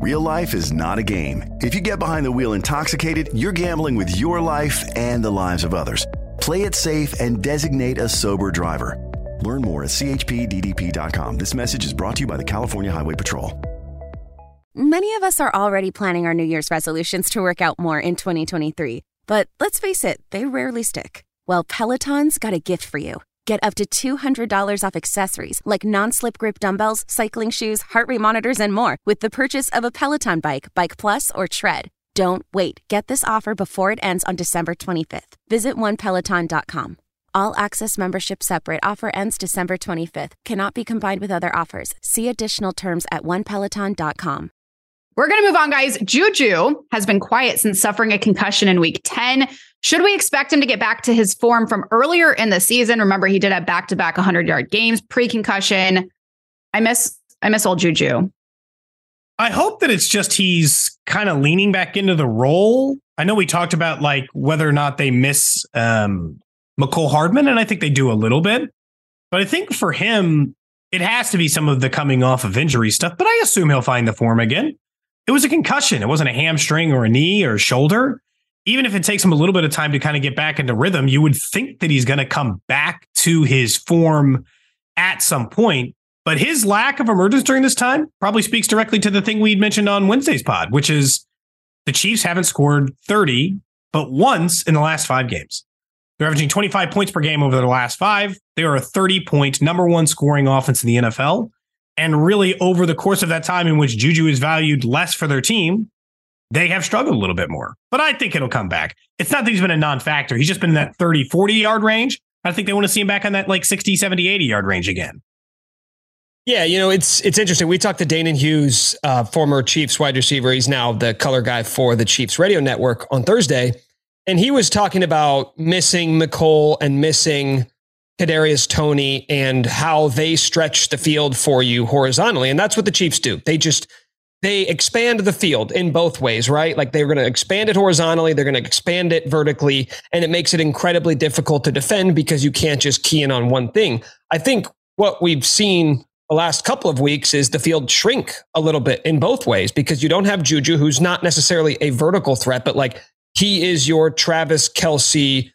Real life is not a game. If you get behind the wheel intoxicated, you're gambling with your life and the lives of others. Play it safe and designate a sober driver. Learn more at chpddp.com. This message is brought to you by the California Highway Patrol. Many of us are already planning our New Year's resolutions to work out more in 2023. But let's face it, they rarely stick. Well, Peloton's got a gift for you. Get up to $200 off accessories like non slip grip dumbbells, cycling shoes, heart rate monitors, and more with the purchase of a Peloton bike, Bike Plus, or Tread. Don't wait. Get this offer before it ends on December 25th. Visit onepeloton.com. All access membership separate offer ends December 25th. Cannot be combined with other offers. See additional terms at onepeloton.com. We're going to move on, guys. Juju has been quiet since suffering a concussion in week 10. Should we expect him to get back to his form from earlier in the season? Remember, he did have back to back 100 yard games pre concussion. I miss, I miss old Juju. I hope that it's just he's kind of leaning back into the role. I know we talked about like whether or not they miss um, Mecole Hardman, and I think they do a little bit. But I think for him, it has to be some of the coming off of injury stuff. But I assume he'll find the form again. It was a concussion. It wasn't a hamstring or a knee or a shoulder even if it takes him a little bit of time to kind of get back into rhythm, you would think that he's going to come back to his form at some point. But his lack of emergence during this time probably speaks directly to the thing we'd mentioned on Wednesday's pod, which is the Chiefs haven't scored 30, but once in the last five games. They're averaging 25 points per game over the last five. They are a 30 point number one scoring offense in the NFL. And really, over the course of that time in which Juju is valued less for their team, they have struggled a little bit more. But I think it'll come back. It's not that he's been a non factor. He's just been in that 30, 40 yard range. I think they want to see him back on that like 60, 70, 80 yard range again. Yeah, you know, it's it's interesting. We talked to Danan Hughes, uh, former Chiefs wide receiver. He's now the color guy for the Chiefs radio network on Thursday. And he was talking about missing Mecole and missing Kadarius Toney and how they stretch the field for you horizontally. And that's what the Chiefs do. They just they expand the field in both ways, right? Like they're going to expand it horizontally, they're going to expand it vertically, and it makes it incredibly difficult to defend because you can't just key in on one thing. I think what we've seen the last couple of weeks is the field shrink a little bit in both ways because you don't have Juju, who's not necessarily a vertical threat, but like he is your Travis Kelce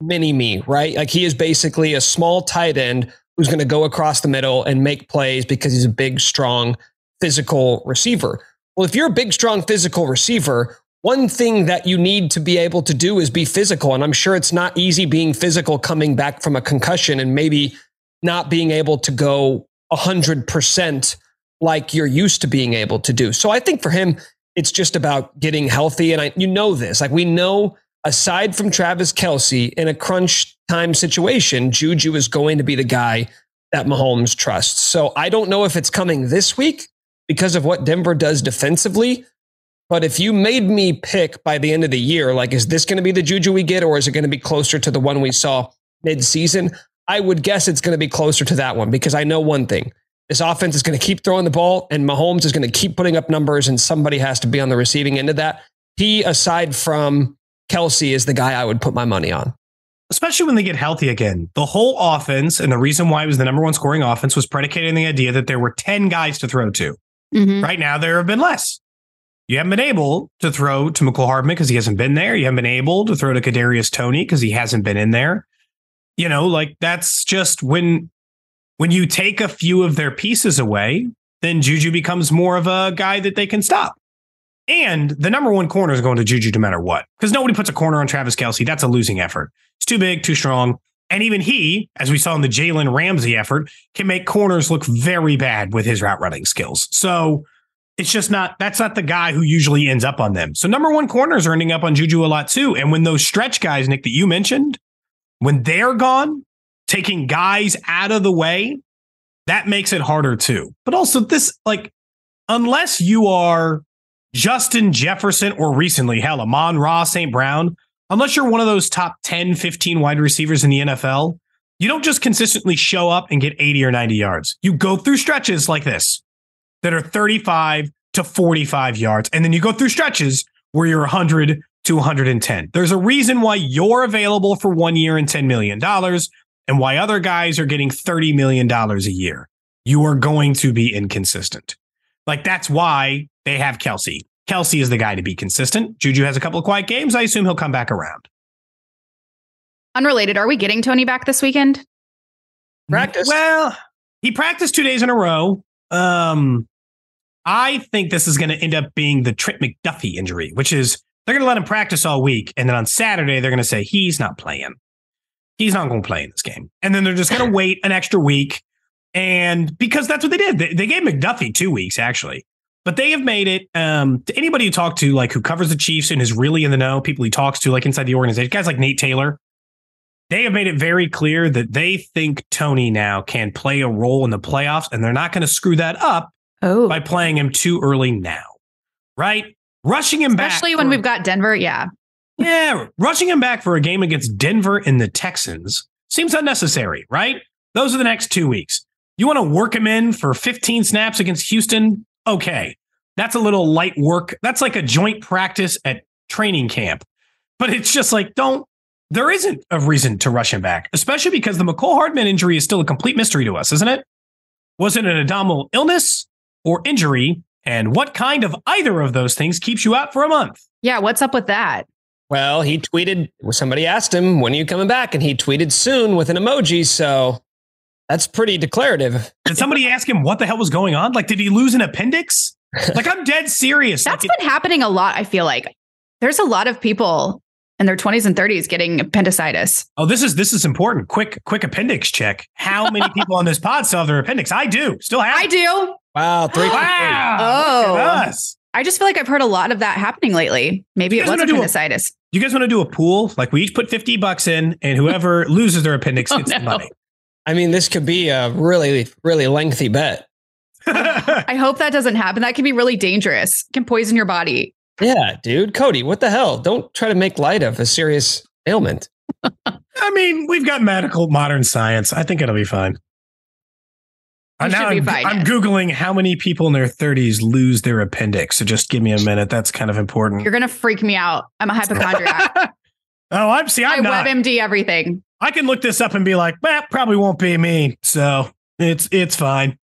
mini me, right? Like he is basically a small tight end who's going to go across the middle and make plays because he's a big, strong physical receiver. Well, if you're a big, strong physical receiver, one thing that you need to be able to do is be physical. And I'm sure it's not easy being physical coming back from a concussion and maybe not being able to go 100% like you're used to being able to do. So I think for him, it's just about getting healthy. And I, you know this, like we know aside from Travis Kelce in a crunch time situation, Juju is going to be the guy that Mahomes trusts. So I don't know if it's coming this week because of what Denver does defensively. But if you made me pick by the end of the year, like, is this going to be the Juju we get, or is it going to be closer to the one we saw mid season? I would guess it's going to be closer to that one because I know one thing. This offense is going to keep throwing the ball, and Mahomes is going to keep putting up numbers, and somebody has to be on the receiving end of that. He, aside from Kelce, is the guy I would put my money on. Especially when they get healthy again. The whole offense, and the reason why it was the number one scoring offense, was predicated on the idea that there were 10 guys to throw to. Mm-hmm. Right now, there have been less. You haven't been able to throw to Mecole Hardman because he hasn't been there. You haven't been able to throw to Kadarius Toney because he hasn't been in there. You know, like that's just when when you take a few of their pieces away, then Juju becomes more of a guy that they can stop. And the number one corner is going to Juju no matter what, because nobody puts a corner on Travis Kelce. That's a losing effort. It's too big, too strong. And even he, as we saw in the Jalen Ramsey effort, can make corners look very bad with his route running skills. So it's just not, that's not the guy who usually ends up on them. So number one corners are ending up on Juju a lot too. And when those stretch guys, Nick, that you mentioned, when they're gone, taking guys out of the way, that makes it harder too. But also, this, like, unless you are Justin Jefferson or recently, hell, Amon-Ra St. Brown, unless you're one of those top 10, 15 wide receivers in the NFL, you don't just consistently show up and get 80 or 90 yards. You go through stretches like this that are 35 to 45 yards. And then you go through stretches where you're 100 to 110. There's a reason why you're available for one year and $10 million and why other guys are getting $30 million a year. You are going to be inconsistent. Like that's why they have Kelce. Kelce is the guy to be consistent. Juju has a couple of quiet games. I assume he'll come back around. Unrelated, are we getting Toney back this weekend? Practice. Well, he practiced two days in a row. Um, I think this is going to end up being the Trent McDuffie injury, which is they're going to let him practice all week. And then on Saturday, they're going to say he's not playing. He's not going to play in this game. And then they're just going to wait an extra week. And because that's what they did, they, they gave McDuffie two weeks, actually. But they have made it um, to anybody you talk to, like who covers the Chiefs and is really in the know, people he talks to, like inside the organization, guys like Nate Taylor, they have made it very clear that they think Toney now can play a role in the playoffs, and they're not going to screw that up oh. by playing him too early now. Right? Rushing him Especially back. Especially when for, we've got Denver. Yeah. Yeah. Rushing him back for a game against Denver and the Texans seems unnecessary, right? Those are the next two weeks. You want to work him in for 15 snaps against Houston? Okay. That's a little light work. That's like a joint practice at training camp. But it's just like, don't, there isn't a reason to rush him back, especially because the Mecole Hardman injury is still a complete mystery to us, isn't it? Was it an abdominal illness or injury? And what kind of either of those things keeps you out for a month? Yeah. What's up with that? Well, he tweeted, somebody asked him, when are you coming back? And he tweeted soon with an emoji. So that's pretty declarative. Did somebody ask him what the hell was going on? Like, did he lose an appendix? Like, I'm dead serious. That's like, been happening a lot. I feel like there's a lot of people in their 20s and 30s getting appendicitis. Oh, this is this is important. Quick, quick appendix check. How many people on this pod still have their appendix? I do. Still have. I do. Wow. Three. Wow. Oh. us. I just feel like I've heard a lot of that happening lately. Maybe it was wanna do a- appendicitis. You guys want to do a pool? Like we each put 50 bucks in, and whoever loses their appendix Oh, gets the money. I mean, this could be a really, really lengthy bet. I hope that doesn't happen. That can be really dangerous. It can poison your body. Yeah, dude. Cody, what the hell? Don't try to make light of a serious ailment. I mean, we've got medical modern science. I think it'll be fine. Uh, now I'm, fine, I'm yes. googling how many people in their 30s lose their appendix. So just give me a minute. That's kind of important. You're gonna freak me out. I'm a hypochondriac. oh, I'm see. I I'm not. WebMD everything. I can look this up and be like, well, probably won't be me. So it's it's fine.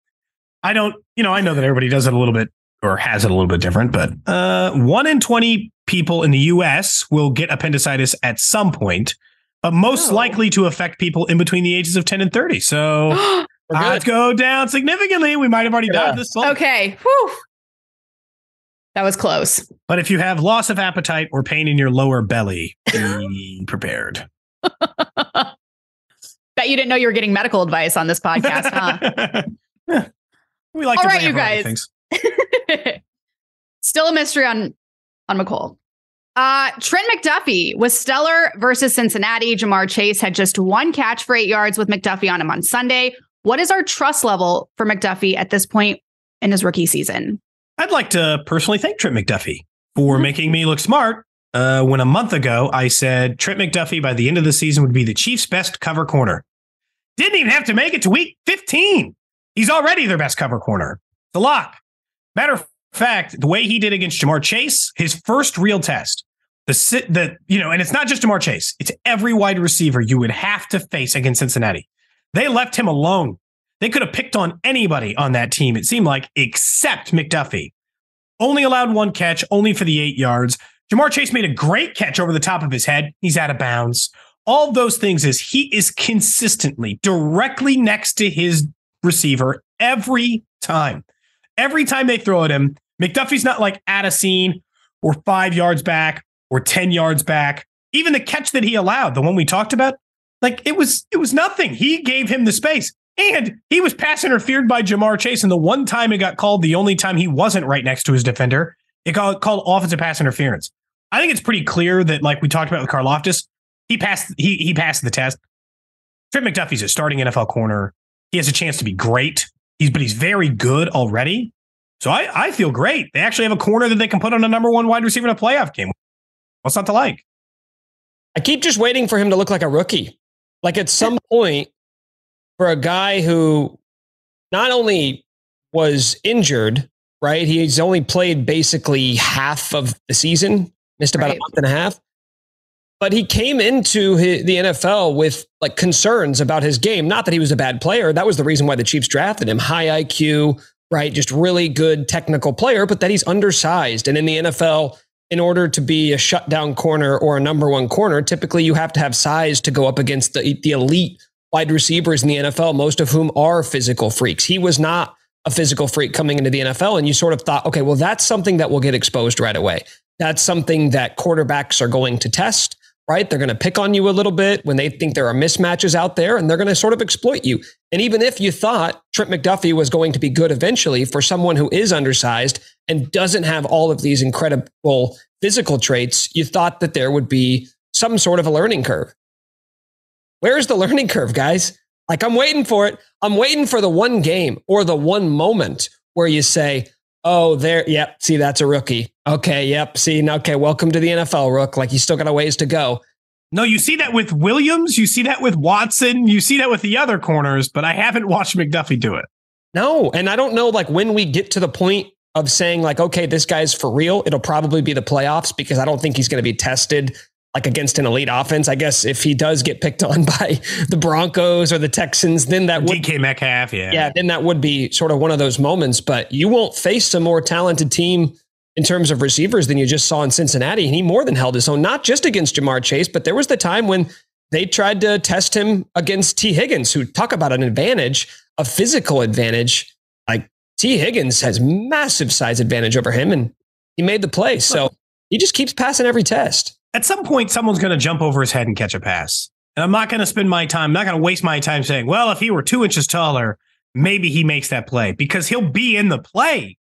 I don't, you know, I know that everybody does it a little bit or has it a little bit different, but uh, one in 20 people in the US will get appendicitis at some point, but most Oh. likely to affect people in between the ages of 10 and 30. So odds go down significantly. We might have already Yeah. died this fall. okay. Whew. That was close. But if you have loss of appetite or pain in your lower belly, be prepared. Bet you didn't know you were getting medical advice on this podcast, huh? Yeah. We like All to right, you a variety of guys. things. Still a mystery on on Mecole. Uh, Trent McDuffie was stellar versus Cincinnati. Ja'Marr Chase had just one catch for eight yards with McDuffie on him on Sunday. What is our trust level for McDuffie at this point in his rookie season? I'd like to personally thank Trent McDuffie for Mhm. making me look smart. Uh, when a month ago I said Trent McDuffie by the end of the season would be the Chiefs' best cover corner. Didn't even have to make it to week 15. He's already their best cover corner. The lock. Matter of fact, the way he did against Ja'Marr Chase, his first real test, the sit you know, and it's not just Ja'Marr Chase, it's every wide receiver you would have to face against Cincinnati. They left him alone. They could have picked on anybody on that team, it seemed like, except McDuffie. Only allowed one catch, only for the eight yards. Ja'Marr Chase made a great catch over the top of his head. He's out of bounds. All of those things is he is consistently directly next to his receiver every time. Every time they throw at him, McDuffie's not like at a scene or five yards back or 10 yards back. Even the catch that he allowed, the one we talked about, like it was it was nothing. He gave him the space. And he was pass interfered by Ja'Marr Chase. And the one time it got called, the only time he wasn't right next to his defender, it got called offensive pass interference. I think it's pretty clear that, like we talked about with Karlaftis, he passed he he passed the test. Trent McDuffie's a starting NFL corner. He has a chance to be great. He's but he's very good already. So I, I feel great. They actually have a corner that they can put on a number one wide receiver in a playoff game. What's not to like? I keep just waiting for him to look like a rookie. Like at some point, for a guy who not only was injured, right? He's only played basically half of the season, missed about right. a month and a half. But he came into his, the NFL with like concerns about his game. Not that he was a bad player. That was the reason why the Chiefs drafted him. High IQ, right? Just really good technical player, but that he's undersized. And in the NFL, in order to be a shutdown corner or a number one corner, typically you have to have size to go up against the, the elite wide receivers in the NFL, most of whom are physical freaks. He was not a physical freak coming into the NFL. And you sort of thought, okay, well, that's something that will get exposed right away. That's something that quarterbacks are going to test right? They're going to pick on you a little bit when they think there are mismatches out there and they're going to sort of exploit you. And even if you thought Trent McDuffie was going to be good eventually for someone who is undersized and doesn't have all of these incredible physical traits, you thought that there would be some sort of a learning curve. Where's the learning curve, guys? Like I'm waiting for it. I'm waiting for the one game or the one moment where you say, Oh, there. Yep. See, that's a rookie. Okay. Yep. See, okay. Welcome to the NFL, Rook. Like you still got a ways to go. No, you see that with Williams. You see that with Watson. You see that with the other corners, but I haven't watched McDuffie do it. No. And I don't know, like, when we get to the point of saying, like, okay, this guy's for real, it'll probably be the playoffs because I don't think he's going to be tested like against an elite offense. I guess if he does get picked on by the Broncos or the Texans, then that would DK Metcalf, yeah, yeah, then that would be sort of one of those moments. But you won't face a more talented team in terms of receivers than you just saw in Cincinnati, and he more than held his own, not just against Ja'Marr Chase, but there was the time when they tried to test him against Tee Higgins, who talk about an advantage, a physical advantage. Like Tee Higgins has massive size advantage over him, and he made the play. So he just keeps passing every test at some point, someone's going to jump over his head and catch a pass. And I'm not going to spend my time, I'm not going to waste my time saying, well, if he were two inches taller, maybe he makes that play because he'll be in the play.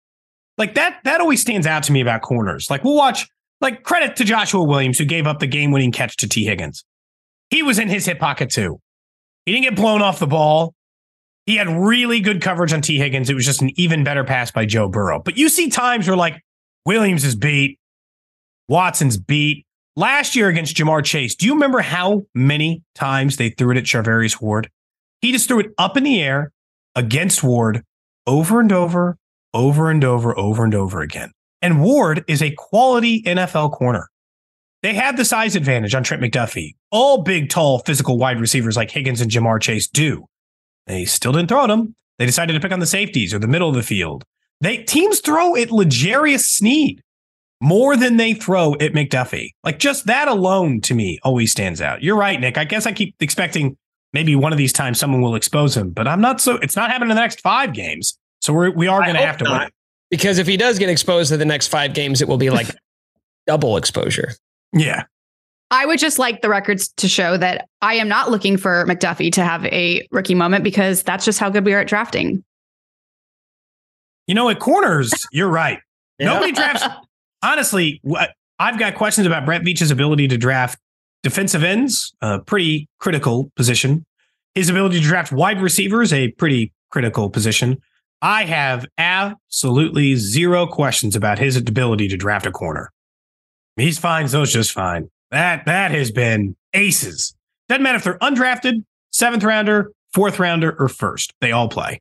Like that, that always stands out to me about corners. Like we'll watch, like credit to Joshua Williams, who gave up the game winning catch to Tee Higgins. He was in his hip pocket too. He didn't get blown off the ball. He had really good coverage on Tee Higgins. It was just an even better pass by Joe Burrow. But you see times where like Williams is beat, Watson's beat, Last year against Ja'Marr Chase, do you remember how many times they threw it at Charvarius Ward? He just threw it up in the air against Ward over and over, over and over, over and over again. And Ward is a quality NFL corner. They had the size advantage on Trent McDuffie. All big, tall, physical wide receivers like Higgins and Ja'Marr Chase do. They still didn't throw at him. They decided to pick on the safeties or the middle of the field. They teams throw at L'Jarius Sneed more than they throw at McDuffie. Like just that alone to me always stands out. You're right, Nick. I guess I keep expecting maybe one of these times someone will expose him, but I'm not so it's not happening in the next five games. So we're we are going to have to not. win. Because if he does get exposed to the next five games, it will be like double exposure. Yeah. I would just like the records to show that I am not looking for McDuffie to have a rookie moment because that's just how good we are at drafting. You know, at corners, you're right. Nobody drafts honestly, I've got questions about Brett Veach's ability to draft defensive ends, a pretty critical position. His ability to draft wide receivers, a pretty critical position. I have absolutely zero questions about his ability to draft a corner. He's fine, those just fine. That that has been aces. Doesn't matter if they're undrafted, seventh rounder, fourth rounder, or first. They all play.